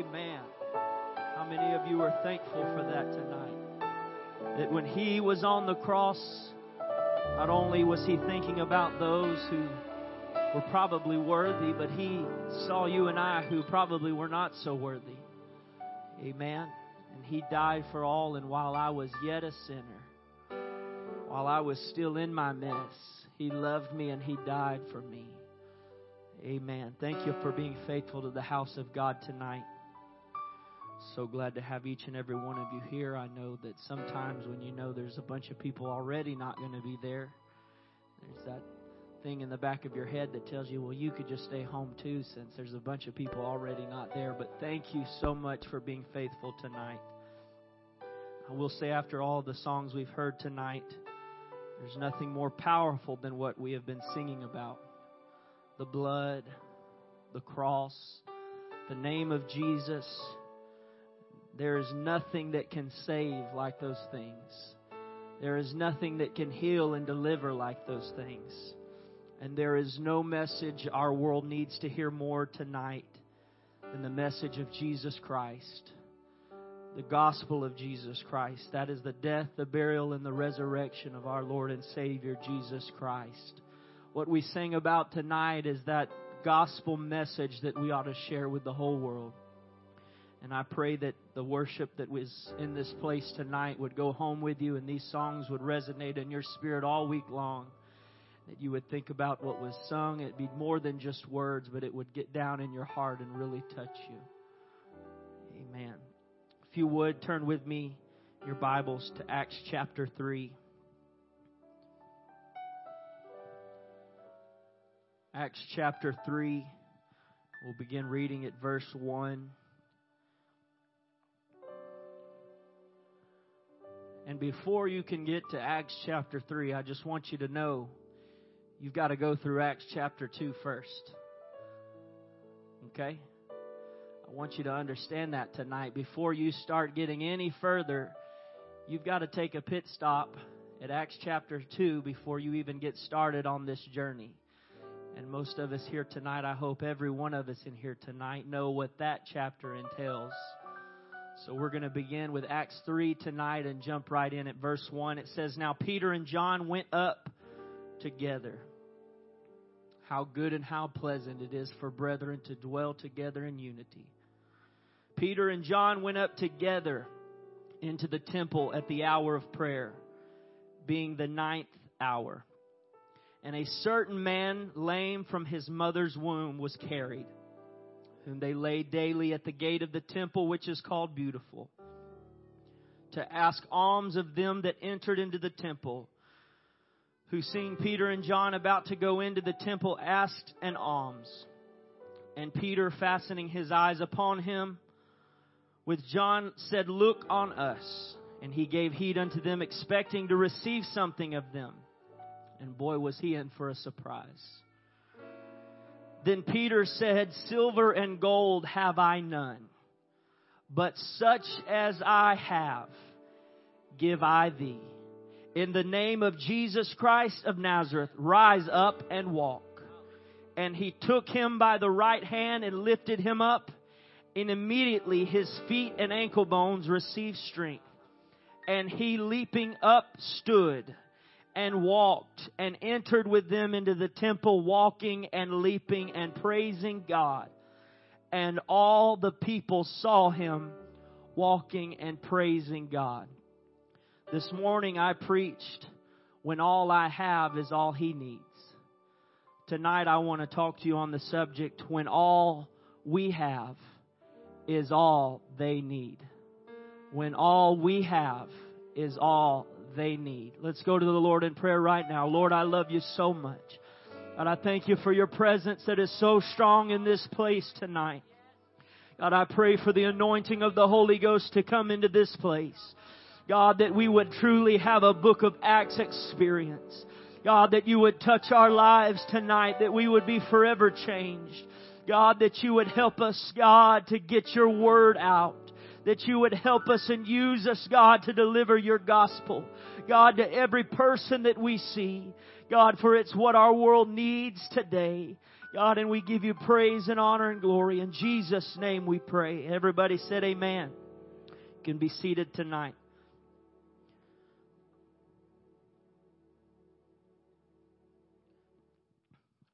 Amen. How many of you are thankful for that tonight? That when He was on the cross, not only was He thinking about those who were probably worthy, but He saw you and I who probably were not so worthy. Amen. And He died for all, and while I was yet a sinner, while I was still in my mess, He loved me and He died for me. Amen. Thank you for being faithful to the house of God tonight. So glad to have each and every one of you here. I know that sometimes when you know there's a bunch of people already not going to be there, there's that thing in the back of your head that tells you, well, you could just stay home too since there's a bunch of people already not there. But thank you so much for being faithful tonight. I will say, after all the songs we've heard tonight, there's nothing more powerful than what we have been singing about the blood, the cross, the name of Jesus. There is nothing that can save like those things. There is nothing that can heal and deliver like those things. And there is no message our world needs to hear more tonight than the message of Jesus Christ. The gospel of Jesus Christ. That is the death, the burial, and the resurrection of our Lord and Savior, Jesus Christ what we sing about tonight is that gospel message that we ought to share with the whole world. And I pray that the worship that was in this place tonight would go home with you and these songs would resonate in your spirit all week long. That you would think about what was sung. It'd be more than just words, but it would get down in your heart and really touch you. Amen. If you would, turn with me your Bibles to Acts chapter 3. Acts chapter 3. We'll begin reading at verse 1. And before you can get to Acts chapter 3, I just want you to know you've got to go through Acts chapter 2 first. Okay? I want you to understand that tonight. Before you start getting any further, you've got to take a pit stop at Acts chapter 2 before you even get started on this journey. And most of us here tonight, I hope every one of us in here tonight know what that chapter entails. So we're going to begin with Acts 3 tonight and jump right in at verse 1. It says, Now Peter and John went up together. How good and how pleasant it is for brethren to dwell together in unity. Peter and John went up together into the temple at the hour of prayer, being the ninth hour and a certain man, lame from his mother's womb, was carried, whom they laid daily at the gate of the temple, which is called Beautiful, to ask alms of them that entered into the temple, who, seeing Peter and John about to go into the temple, asked an alms. And Peter, fastening his eyes upon him, with John said, Look on us. And he gave heed unto them, expecting to receive something of them. And boy, was he in for a surprise. Then Peter said, Silver and gold have I none, but such as I have, give I thee. In the name of Jesus Christ of Nazareth, rise up and walk. And he took him by the right hand and lifted him up, and immediately his feet and ankle bones received strength. And he leaping up stood and walked and entered with them into the temple, walking and leaping and praising God. And all the people saw him walking and praising God. This morning I preached when all I have is all he needs. Tonight I want to talk to you on the subject when all we have is all they need. When all we have is all they need. Let's go to the Lord in prayer right now. Lord, I love you so much. God, I thank you for your presence that is so strong in this place tonight. God, I pray for the anointing of the Holy Ghost to come into this place. God, that we would truly have a book of Acts experience. God, that you would touch our lives tonight, that we would be forever changed. God, that you would help us, God, to get your word out that you would help us and use us, God, to deliver your gospel. God, to every person that we see. God, for it's what our world needs today. God, and we give you praise and honor and glory. In Jesus' name we pray. Everybody said amen. You can be seated tonight.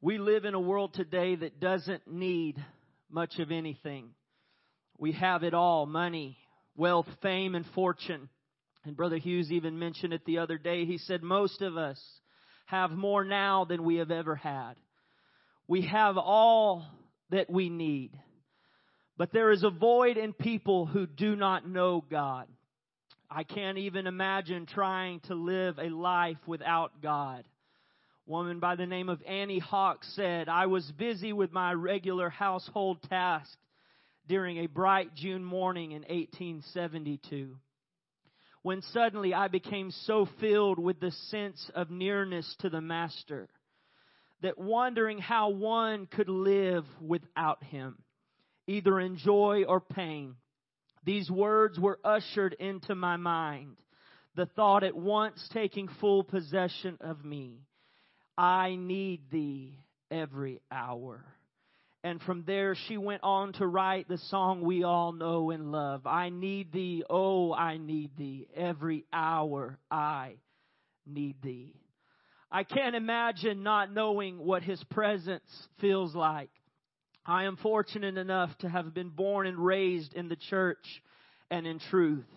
We live in a world today that doesn't need much of anything. We have it all money, wealth, fame, and fortune. And Brother Hughes even mentioned it the other day. He said, Most of us have more now than we have ever had. We have all that we need. But there is a void in people who do not know God. I can't even imagine trying to live a life without God. A woman by the name of Annie Hawk said, I was busy with my regular household tasks during a bright June morning in 1872 when suddenly I became so filled with the sense of nearness to the Master that wondering how one could live without him, either in joy or pain, these words were ushered into my mind, the thought at once taking full possession of me. I need thee every hour. And from there, she went on to write the song we all know and love. I need thee, oh, I need thee. Every hour I need thee. I can't imagine not knowing what His presence feels like. I am fortunate enough to have been born and raised in the church and in truth.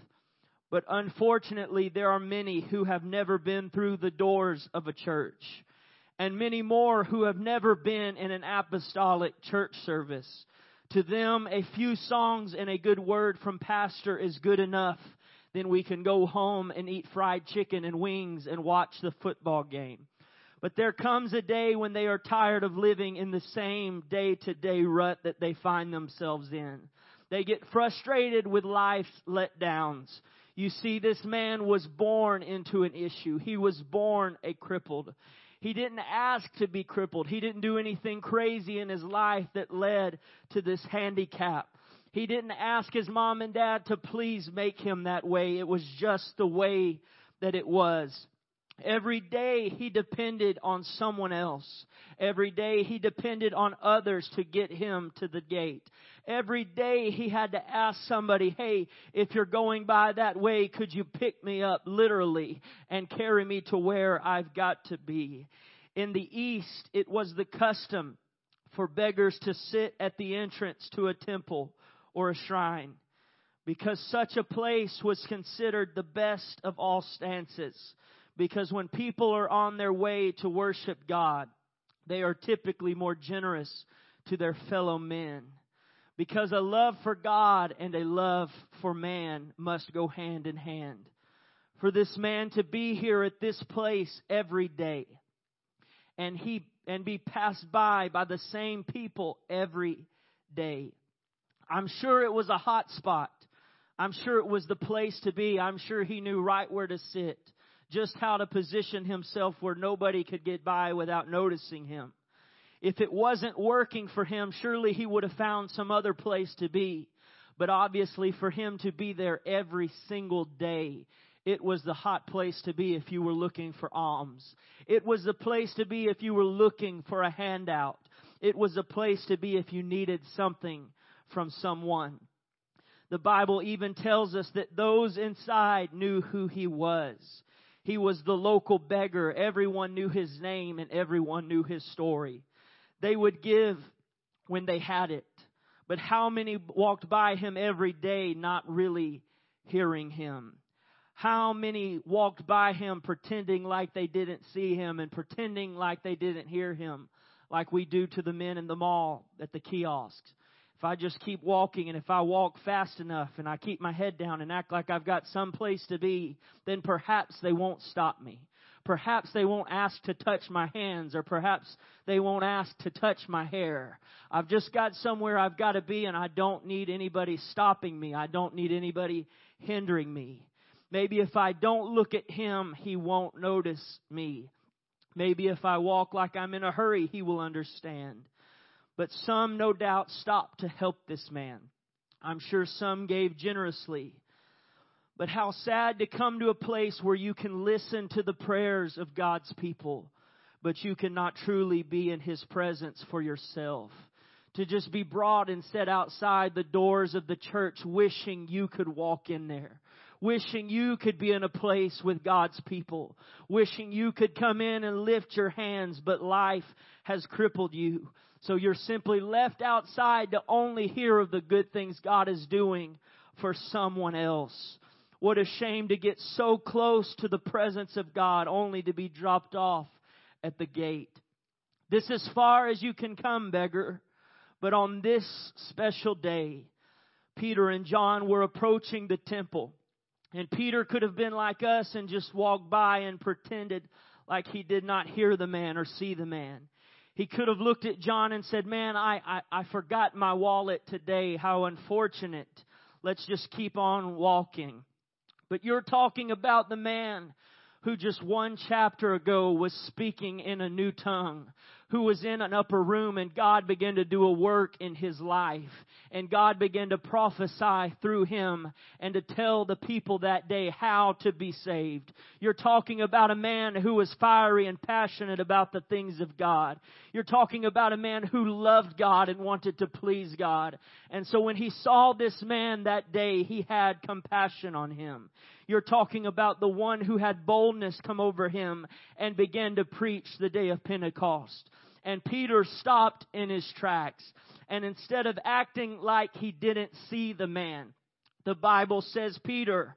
But unfortunately, there are many who have never been through the doors of a church, and many more who have never been in an apostolic church service. To them, a few songs and a good word from pastor is good enough then we can go home and eat fried chicken and wings and watch the football game. But there comes a day when they are tired of living in the same day to day rut that they find themselves in. They get frustrated with life's letdowns. You see, this man was born into an issue. He was born a crippled. He didn't ask to be crippled. He didn't do anything crazy in his life that led to this handicap. He didn't ask his mom and dad to please make him that way. It was just the way that it was. Every day he depended on someone else. Every day he depended on others to get him to the gate. Every day he had to ask somebody, hey, if you're going by that way, could you pick me up literally and carry me to where I've got to be? In the East, it was the custom for beggars to sit at the entrance to a temple or a shrine because such a place was considered the best of all stances. Because when people are on their way to worship God, they are typically more generous to their fellow men. Because a love for God and a love for man must go hand in hand. For this man to be here at this place every day and he and be passed by by the same people every day I'm sure it was a hot spot. I'm sure it was the place to be. I'm sure he knew right where to sit, just how to position himself where nobody could get by without noticing him. If it wasn't working for him, surely he would have found some other place to be. But obviously for him to be there every single day, it was the hot place to be if you were looking for alms. It was the place to be if you were looking for a handout. It was a place to be if you needed something from someone. The Bible even tells us that those inside knew who he was. He was the local beggar. Everyone knew his name and everyone knew his story. They would give when they had it. But how many walked by him every day not really hearing him? How many walked by him pretending like they didn't see him and pretending like they didn't hear him, like we do to the men in the mall at the kiosks? If I just keep walking and if I walk fast enough and I keep my head down and act like I've got some place to be, then perhaps they won't stop me. Perhaps they won't ask to touch my hands or perhaps they won't ask to touch my hair. I've just got somewhere I've got to be and I don't need anybody stopping me. I don't need anybody hindering me. Maybe if I don't look at him, he won't notice me. Maybe if I walk like I'm in a hurry, he will understand. But some, no doubt, stopped to help this man. I'm sure some gave generously. But how sad to come to a place where you can listen to the prayers of God's people, but you cannot truly be in His presence for yourself. To just be brought and set outside the doors of the church wishing you could walk in there. Wishing you could be in a place with God's people. Wishing you could come in and lift your hands, but life has crippled you. So you're simply left outside to only hear of the good things God is doing for someone else. What a shame to get so close to the presence of God only to be dropped off at the gate. This as far as you can come, beggar. But on this special day, Peter and John were approaching the temple. And Peter could have been like us and just walked by and pretended like he did not hear the man or see the man. He could have looked at John and said, Man, I, I, I forgot my wallet today. How unfortunate. Let's just keep on walking. But you're talking about the man who just one chapter ago was speaking in a new tongue, who was in an upper room and God began to do a work in his life. And God began to prophesy through him and to tell the people that day how to be saved. You're talking about a man who was fiery and passionate about the things of God. You're talking about a man who loved God and wanted to please God. And so when he saw this man that day, he had compassion on him. You're talking about the one who had boldness come over him and began to preach the day of Pentecost. And Peter stopped in his tracks. And instead of acting like he didn't see the man, the Bible says Peter,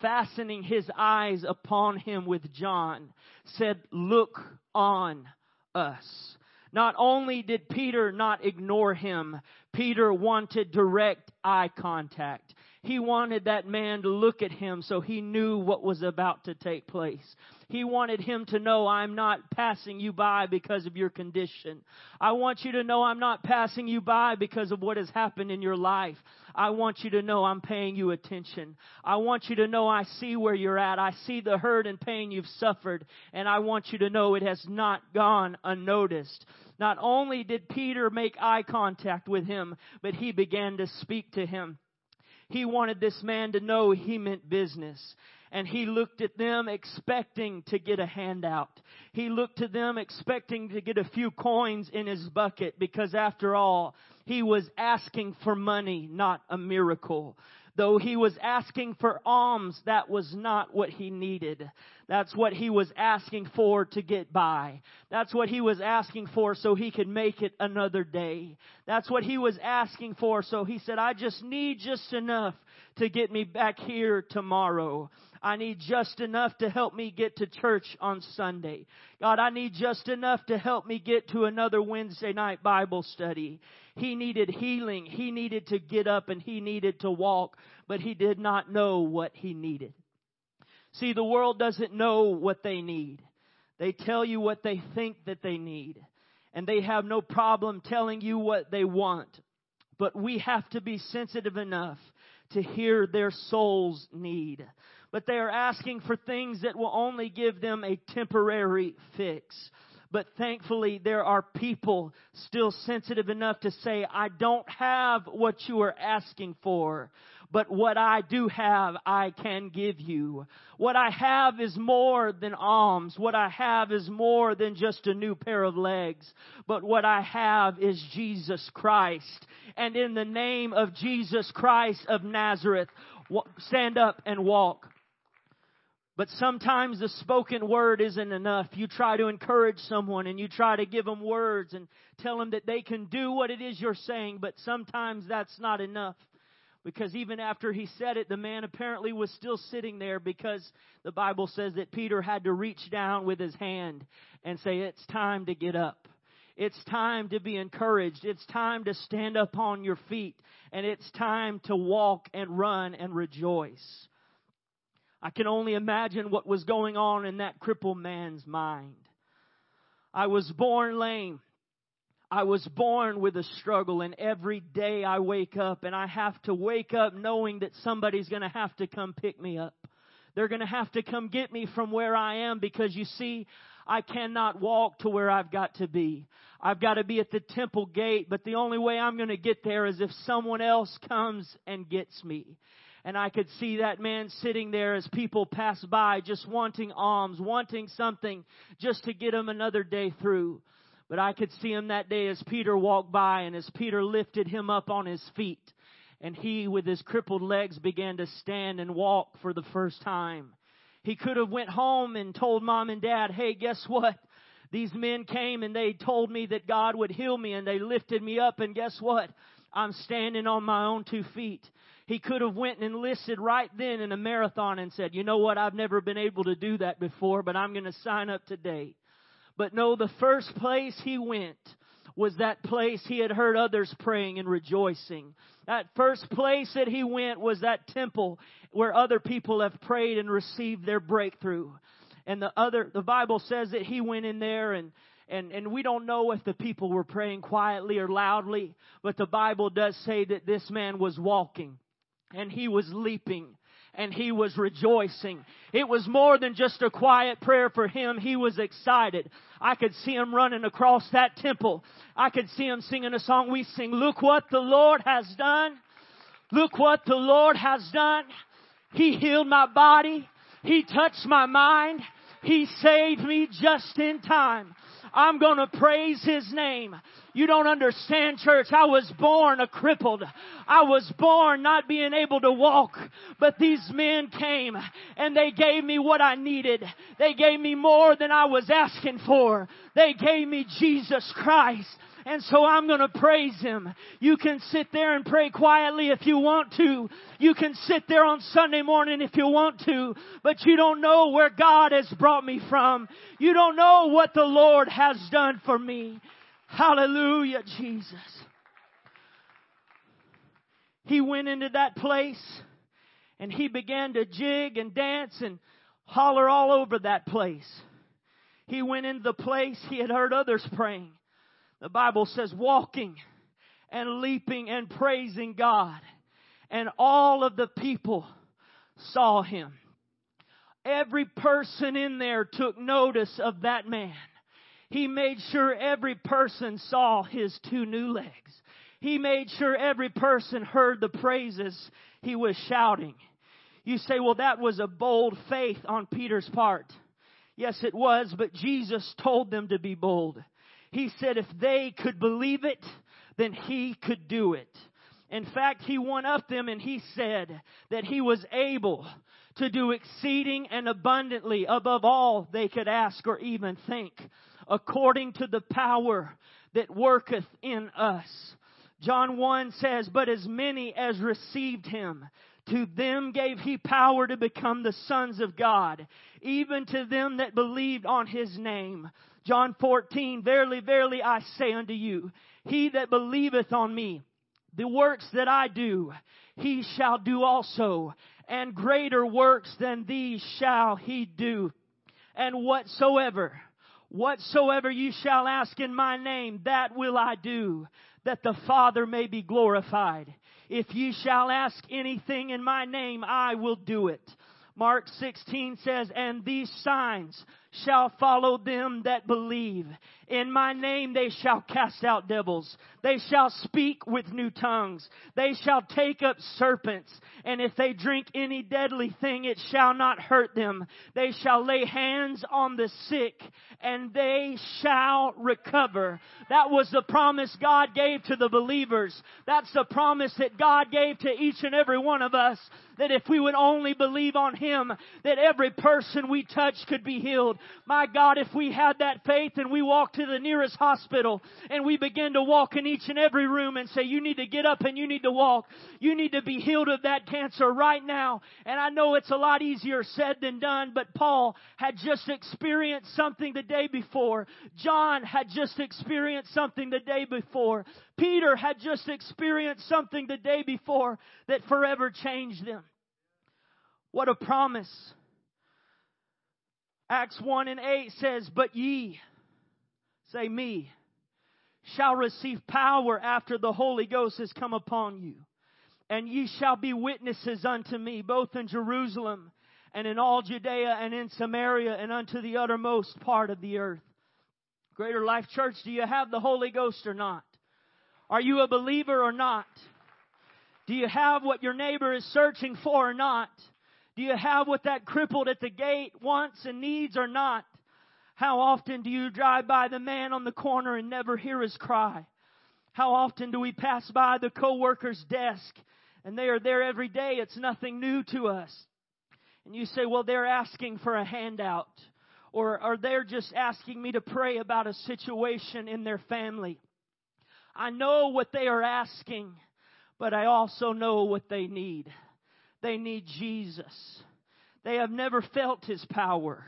fastening his eyes upon him with John, said, Look on us. Not only did Peter not ignore him, Peter wanted direct eye contact. He wanted that man to look at him so he knew what was about to take place. He wanted him to know I'm not passing you by because of your condition. I want you to know I'm not passing you by because of what has happened in your life. I want you to know I'm paying you attention. I want you to know I see where you're at. I see the hurt and pain you've suffered and I want you to know it has not gone unnoticed. Not only did Peter make eye contact with him, but he began to speak to him. He wanted this man to know he meant business. And he looked at them expecting to get a handout. He looked to them expecting to get a few coins in his bucket because after all, he was asking for money, not a miracle. Though he was asking for alms, that was not what he needed. That's what he was asking for to get by. That's what he was asking for so he could make it another day. That's what he was asking for so he said, I just need just enough to get me back here tomorrow. I need just enough to help me get to church on Sunday. God, I need just enough to help me get to another Wednesday night Bible study. He needed healing. He needed to get up and he needed to walk, but he did not know what he needed. See, the world doesn't know what they need. They tell you what they think that they need. And they have no problem telling you what they want. But we have to be sensitive enough to hear their soul's need. But they are asking for things that will only give them a temporary fix. But thankfully, there are people still sensitive enough to say, I don't have what you are asking for, but what I do have, I can give you. What I have is more than alms. What I have is more than just a new pair of legs. But what I have is Jesus Christ. And in the name of Jesus Christ of Nazareth, stand up and walk. But sometimes the spoken word isn't enough. You try to encourage someone and you try to give them words and tell them that they can do what it is you're saying, but sometimes that's not enough. Because even after he said it, the man apparently was still sitting there because the Bible says that Peter had to reach down with his hand and say, It's time to get up. It's time to be encouraged. It's time to stand up on your feet. And it's time to walk and run and rejoice. I can only imagine what was going on in that crippled man's mind. I was born lame. I was born with a struggle and every day I wake up and I have to wake up knowing that somebody's gonna have to come pick me up. They're gonna have to come get me from where I am because you see, I cannot walk to where I've got to be. I've got to be at the temple gate, but the only way I'm gonna get there is if someone else comes and gets me. And I could see that man sitting there as people pass by, just wanting alms, wanting something just to get him another day through. But I could see him that day as Peter walked by and as Peter lifted him up on his feet. And he, with his crippled legs, began to stand and walk for the first time. He could have went home and told mom and dad, hey, guess what? These men came and they told me that God would heal me and they lifted me up and guess what? I'm standing on my own two feet. He could have went and enlisted right then in a marathon and said, you know what? I've never been able to do that before, but I'm going to sign up today. But no, the first place he went was that place he had heard others praying and rejoicing. That first place that he went was that temple where other people have prayed and received their breakthrough. And the other, the Bible says that he went in there and and, and we don't know if the people were praying quietly or loudly, but the Bible does say that this man was walking and he was leaping and he was rejoicing. It was more than just a quiet prayer for him. He was excited. I could see him running across that temple. I could see him singing a song we sing, look what the Lord has done. Look what the Lord has done. He healed my body. He touched my mind. He saved me just in time. I'm gonna praise His name. You don't understand, church. I was born a crippled. I was born not being able to walk. But these men came and they gave me what I needed. They gave me more than I was asking for. They gave me Jesus Christ. And so I'm going to praise Him. You can sit there and pray quietly if you want to. You can sit there on Sunday morning if you want to. But you don't know where God has brought me from. You don't know what the Lord has done for me. Hallelujah, Jesus. He went into that place and he began to jig and dance and holler all over that place. He went into the place he had heard others praying. The Bible says walking and leaping and praising God. And all of the people saw him. Every person in there took notice of that man. He made sure every person saw his two new legs. He made sure every person heard the praises he was shouting. You say, well, that was a bold faith on Peter's part. Yes, it was, but Jesus told them to be bold. He said if they could believe it, then he could do it. In fact, he went up them and he said that he was able to do exceeding and abundantly above all they could ask or even think, according to the power that worketh in us. John 1 says, But as many as received him, to them gave he power to become the sons of God, even to them that believed on his name. John 14, Verily, verily, I say unto you, he that believeth on me, the works that I do, he shall do also, and greater works than these shall he do. And whatsoever, whatsoever you shall ask in my name, that will I do, that the Father may be glorified. If ye shall ask anything in my name, I will do it. Mark 16 says, and these signs shall follow them that believe. In my name they shall cast out devils. They shall speak with new tongues. They shall take up serpents. And if they drink any deadly thing, it shall not hurt them. They shall lay hands on the sick and they shall recover. That was the promise God gave to the believers. That's the promise that God gave to each and every one of us. That if we would only believe on Him, that every person we touch could be healed. My God, if we had that faith and we walked to the nearest hospital and we begin to walk in each and every room and say, you need to get up and you need to walk. You need to be healed of that cancer right now. And I know it's a lot easier said than done, but Paul had just experienced something the day before. John had just experienced something the day before. Peter had just experienced something the day before that forever changed them. What a promise. Acts 1 and 8 says, But ye, say me, shall receive power after the Holy Ghost has come upon you. And ye shall be witnesses unto me, both in Jerusalem and in all Judea and in Samaria and unto the uttermost part of the earth. Greater Life Church, do you have the Holy Ghost or not? Are you a believer or not? Do you have what your neighbor is searching for or not? Do you have what that crippled at the gate wants and needs or not? How often do you drive by the man on the corner and never hear his cry? How often do we pass by the coworker's desk and they are there every day? It's nothing new to us. And you say, well, they're asking for a handout or, or they're just asking me to pray about a situation in their family. I know what they are asking, but I also know what they need. They need Jesus. They have never felt His power.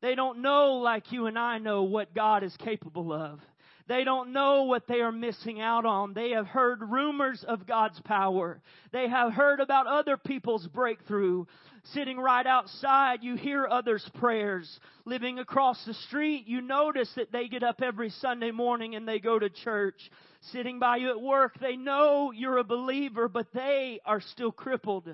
They don't know, like you and I know, what God is capable of. They don't know what they are missing out on. They have heard rumors of God's power. They have heard about other people's breakthrough. Sitting right outside, you hear others' prayers. Living across the street, you notice that they get up every Sunday morning and they go to church. Sitting by you at work, they know you're a believer, but they are still crippled.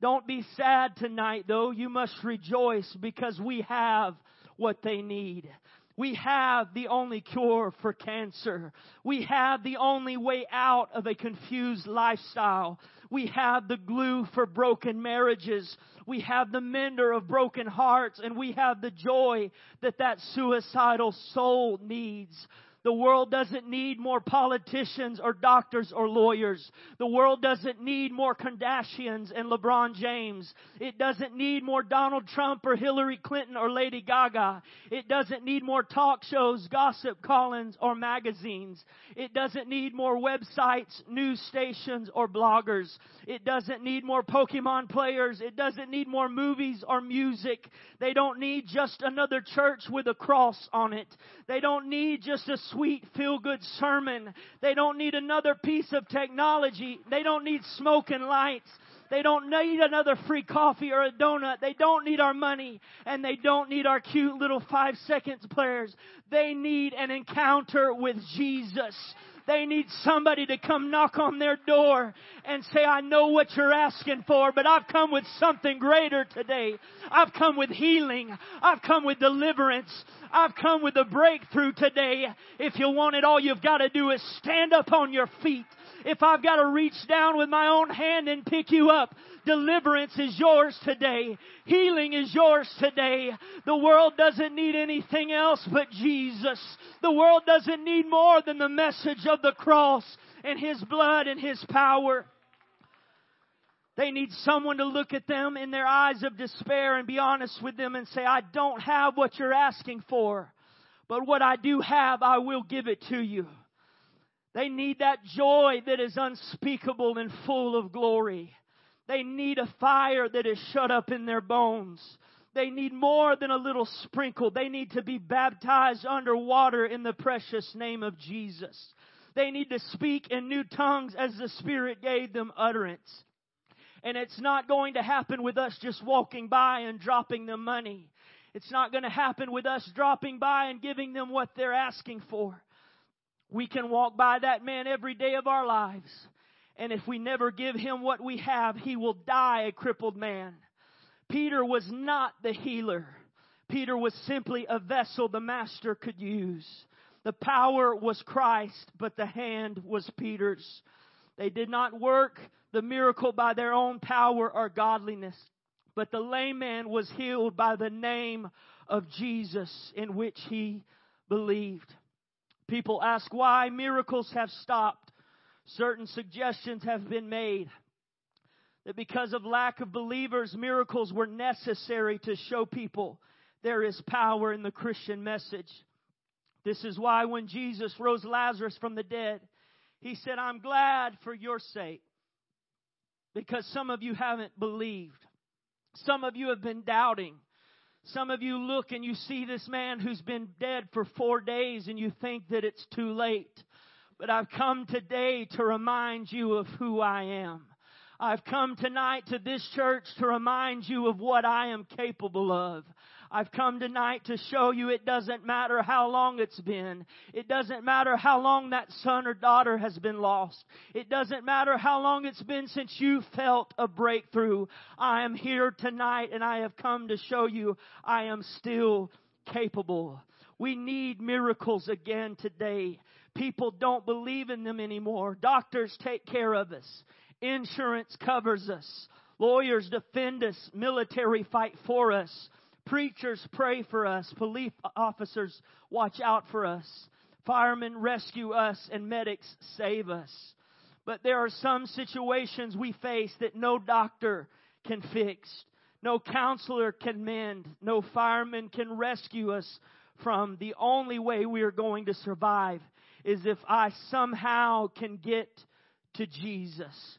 Don't be sad tonight though. You must rejoice because we have what they need. We have the only cure for cancer. We have the only way out of a confused lifestyle. We have the glue for broken marriages. We have the mender of broken hearts and we have the joy that that suicidal soul needs. The world doesn't need more politicians or doctors or lawyers. The world doesn't need more Kardashians and LeBron James. It doesn't need more Donald Trump or Hillary Clinton or Lady Gaga. It doesn't need more talk shows, gossip columns, or magazines. It doesn't need more websites, news stations, or bloggers. It doesn't need more Pokemon players. It doesn't need more movies or music. They don't need just another church with a cross on it. They don't need just a sweet feel good sermon. They don't need another piece of technology. They don't need smoke and lights. They don't need another free coffee or a donut. They don't need our money and they don't need our cute little five seconds players. They need an encounter with Jesus. They need somebody to come knock on their door and say, I know what you're asking for, but I've come with something greater today. I've come with healing. I've come with deliverance. I've come with a breakthrough today. If you want it, all you've got to do is stand up on your feet. If I've got to reach down with my own hand and pick you up, Deliverance is yours today. Healing is yours today. The world doesn't need anything else but Jesus. The world doesn't need more than the message of the cross and His blood and His power. They need someone to look at them in their eyes of despair and be honest with them and say, I don't have what you're asking for, but what I do have, I will give it to you. They need that joy that is unspeakable and full of glory. They need a fire that is shut up in their bones. They need more than a little sprinkle. They need to be baptized under water in the precious name of Jesus. They need to speak in new tongues as the Spirit gave them utterance. And it's not going to happen with us just walking by and dropping them money. It's not going to happen with us dropping by and giving them what they're asking for. We can walk by that man every day of our lives and if we never give him what we have, he will die a crippled man. Peter was not the healer. Peter was simply a vessel the master could use. The power was Christ, but the hand was Peter's. They did not work the miracle by their own power or godliness, but the lame man was healed by the name of Jesus in which he believed. People ask why miracles have stopped certain suggestions have been made that because of lack of believers, miracles were necessary to show people there is power in the Christian message. This is why when Jesus rose Lazarus from the dead, he said, I'm glad for your sake because some of you haven't believed. Some of you have been doubting. Some of you look and you see this man who's been dead for four days and you think that it's too late. But I've come today to remind you of who I am. I've come tonight to this church to remind you of what I am capable of. I've come tonight to show you it doesn't matter how long it's been. It doesn't matter how long that son or daughter has been lost. It doesn't matter how long it's been since you felt a breakthrough. I am here tonight and I have come to show you I am still capable. We need miracles again today. People don't believe in them anymore. Doctors take care of us. Insurance covers us. Lawyers defend us. Military fight for us. Preachers pray for us. Police officers watch out for us. Firemen rescue us and medics save us. But there are some situations we face that no doctor can fix. No counselor can mend. No fireman can rescue us from. The only way we are going to survive is if I somehow can get to Jesus.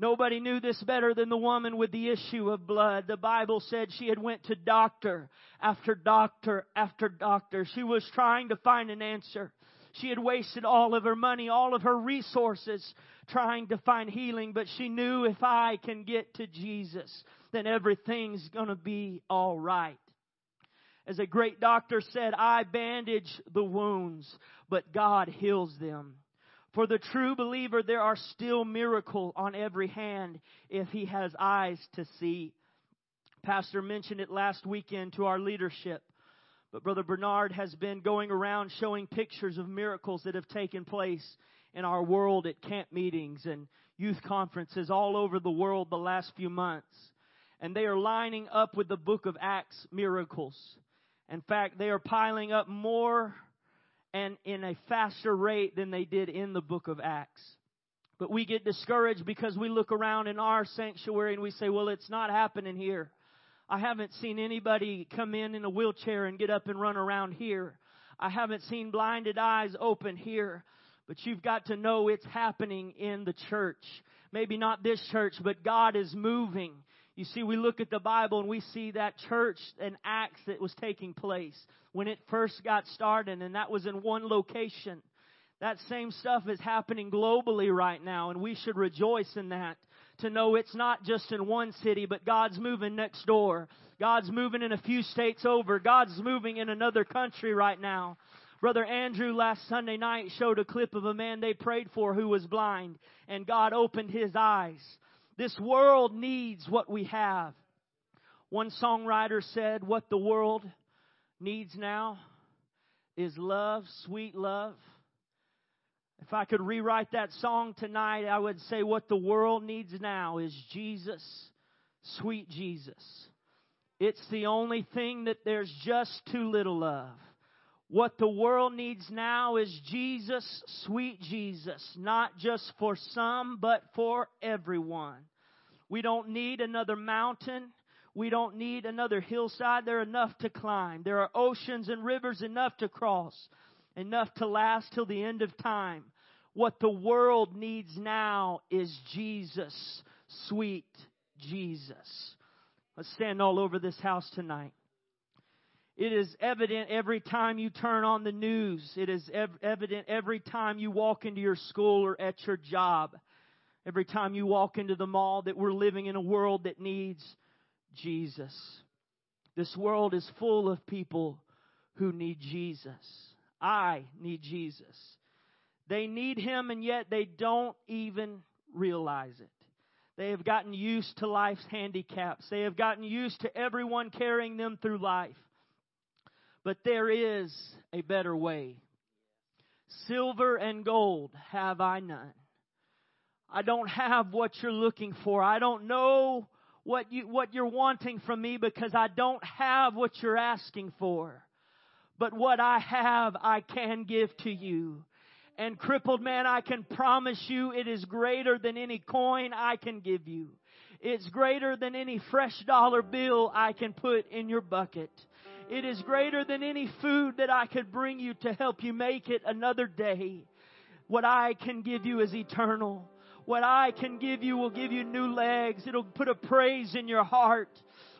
Nobody knew this better than the woman with the issue of blood. The Bible said she had went to doctor after doctor after doctor. She was trying to find an answer. She had wasted all of her money, all of her resources trying to find healing, but she knew if I can get to Jesus, then everything's gonna be alright. As a great doctor said, I bandage the wounds, but God heals them. For the true believer, there are still miracles on every hand if he has eyes to see. Pastor mentioned it last weekend to our leadership. But Brother Bernard has been going around showing pictures of miracles that have taken place in our world at camp meetings and youth conferences all over the world the last few months. And they are lining up with the book of Acts miracles. In fact, they are piling up more and in a faster rate than they did in the book of Acts. But we get discouraged because we look around in our sanctuary and we say, well, it's not happening here. I haven't seen anybody come in in a wheelchair and get up and run around here. I haven't seen blinded eyes open here. But you've got to know it's happening in the church. Maybe not this church, but God is moving. You see, we look at the Bible and we see that church and Acts that was taking place when it first got started, and that was in one location. That same stuff is happening globally right now, and we should rejoice in that. To know it's not just in one city, but God's moving next door. God's moving in a few states over. God's moving in another country right now. Brother Andrew last Sunday night showed a clip of a man they prayed for who was blind, and God opened his eyes. This world needs what we have. One songwriter said, What the world needs now is love, sweet love. If I could rewrite that song tonight, I would say what the world needs now is Jesus, sweet Jesus. It's the only thing that there's just too little of. What the world needs now is Jesus, sweet Jesus, not just for some, but for everyone. We don't need another mountain. We don't need another hillside. There are enough to climb. There are oceans and rivers enough to cross, enough to last till the end of time. What the world needs now is Jesus, sweet Jesus. Let's stand all over this house tonight. It is evident every time you turn on the news. It is ev- evident every time you walk into your school or at your job. Every time you walk into the mall that we're living in a world that needs Jesus. This world is full of people who need Jesus. I need Jesus. They need Him and yet they don't even realize it. They have gotten used to life's handicaps. They have gotten used to everyone carrying them through life. But there is a better way. Silver and gold have I none. I don't have what you're looking for. I don't know what you, what you're wanting from me because I don't have what you're asking for. But what I have, I can give to you. And crippled man, I can promise you it is greater than any coin I can give you. It's greater than any fresh dollar bill I can put in your bucket. It is greater than any food that I could bring you to help you make it another day. What I can give you is eternal. What I can give you will give you new legs. It'll put a praise in your heart.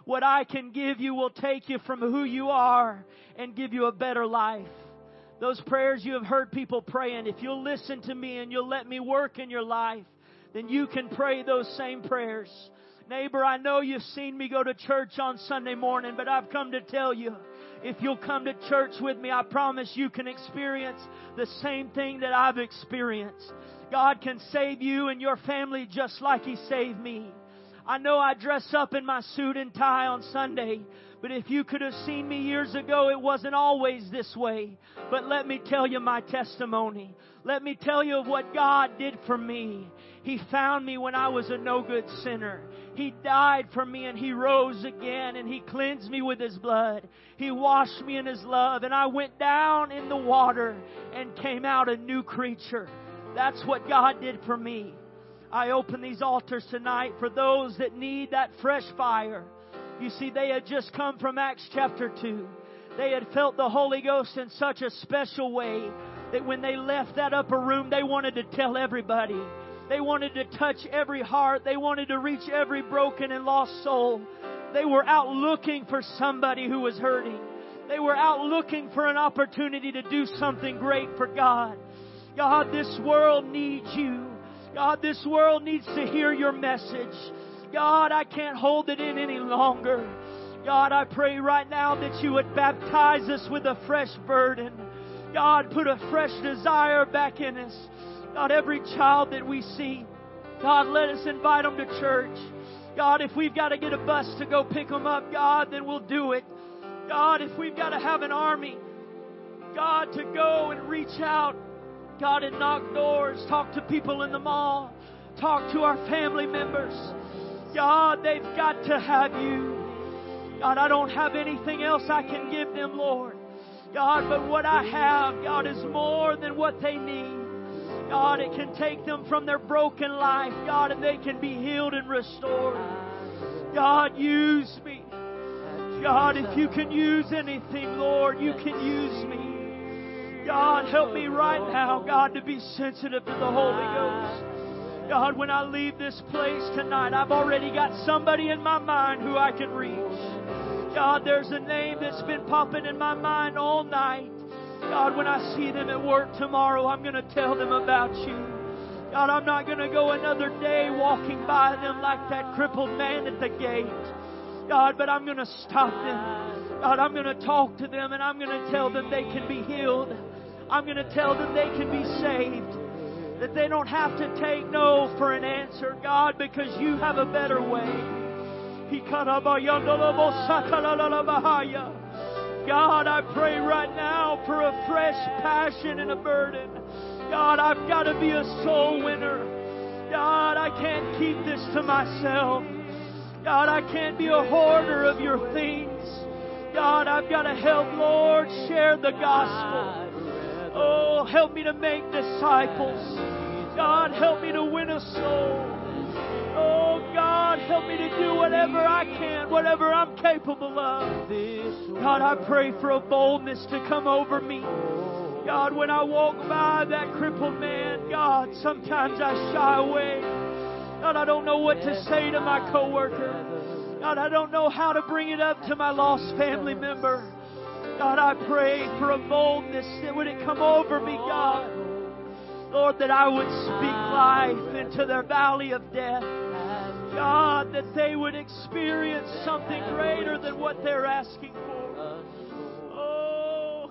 What I can give you will take you from who you are and give you a better life. Those prayers you have heard people praying, if you'll listen to me and you'll let me work in your life, then you can pray those same prayers. Neighbor, I know you've seen me go to church on Sunday morning, but I've come to tell you, if you'll come to church with me, I promise you can experience the same thing that I've experienced. God can save you and your family just like He saved me. I know I dress up in my suit and tie on Sunday, but if you could have seen me years ago, it wasn't always this way. But let me tell you my testimony. Let me tell you of what God did for me. He found me when I was a no good sinner. He died for me and He rose again and He cleansed me with His blood. He washed me in His love and I went down in the water and came out a new creature. That's what God did for me. I open these altars tonight for those that need that fresh fire. You see, they had just come from Acts chapter 2. They had felt the Holy Ghost in such a special way that when they left that upper room, they wanted to tell everybody. They wanted to touch every heart. They wanted to reach every broken and lost soul. They were out looking for somebody who was hurting. They were out looking for an opportunity to do something great for God. God, this world needs you. God, this world needs to hear your message. God, I can't hold it in any longer. God, I pray right now that you would baptize us with a fresh burden. God, put a fresh desire back in us. God, every child that we see, God, let us invite them to church. God, if we've got to get a bus to go pick them up, God, then we'll do it. God, if we've got to have an army, God, to go and reach out, God, and knock doors, talk to people in the mall, talk to our family members. God, they've got to have you. God, I don't have anything else I can give them, Lord. God, but what I have, God, is more than what they need. God, it can take them from their broken life, God, and they can be healed and restored. God, use me. God, if you can use anything, Lord, you can use me. God, help me right now, God, to be sensitive to the Holy Ghost. God, when I leave this place tonight, I've already got somebody in my mind who I can reach. God, there's a name that's been popping in my mind all night. God, when I see them at work tomorrow, I'm going to tell them about you. God, I'm not going to go another day walking by them like that crippled man at the gate. God, but I'm going to stop them. God, I'm going to talk to them and I'm going to tell them they can be healed. I'm going to tell them they can be saved. That they don't have to take no for an answer, God, because you have a better way. God, I pray right now for a fresh passion and a burden. God, I've got to be a soul winner. God, I can't keep this to myself. God, I can't be a hoarder of your things. God, I've got to help, Lord, share the gospel. Oh, help me to make disciples. God, help me to win a soul. Oh, God, help me to do whatever I can, whatever I'm capable of. God, I pray for a boldness to come over me. God, when I walk by that crippled man, God, sometimes I shy away. God, I don't know what to say to my coworker. God, I don't know how to bring it up to my lost family member. God, I pray for a boldness that would it come over me, God. Lord, that I would speak life into their valley of death. God, that they would experience something greater than what they're asking for. Oh,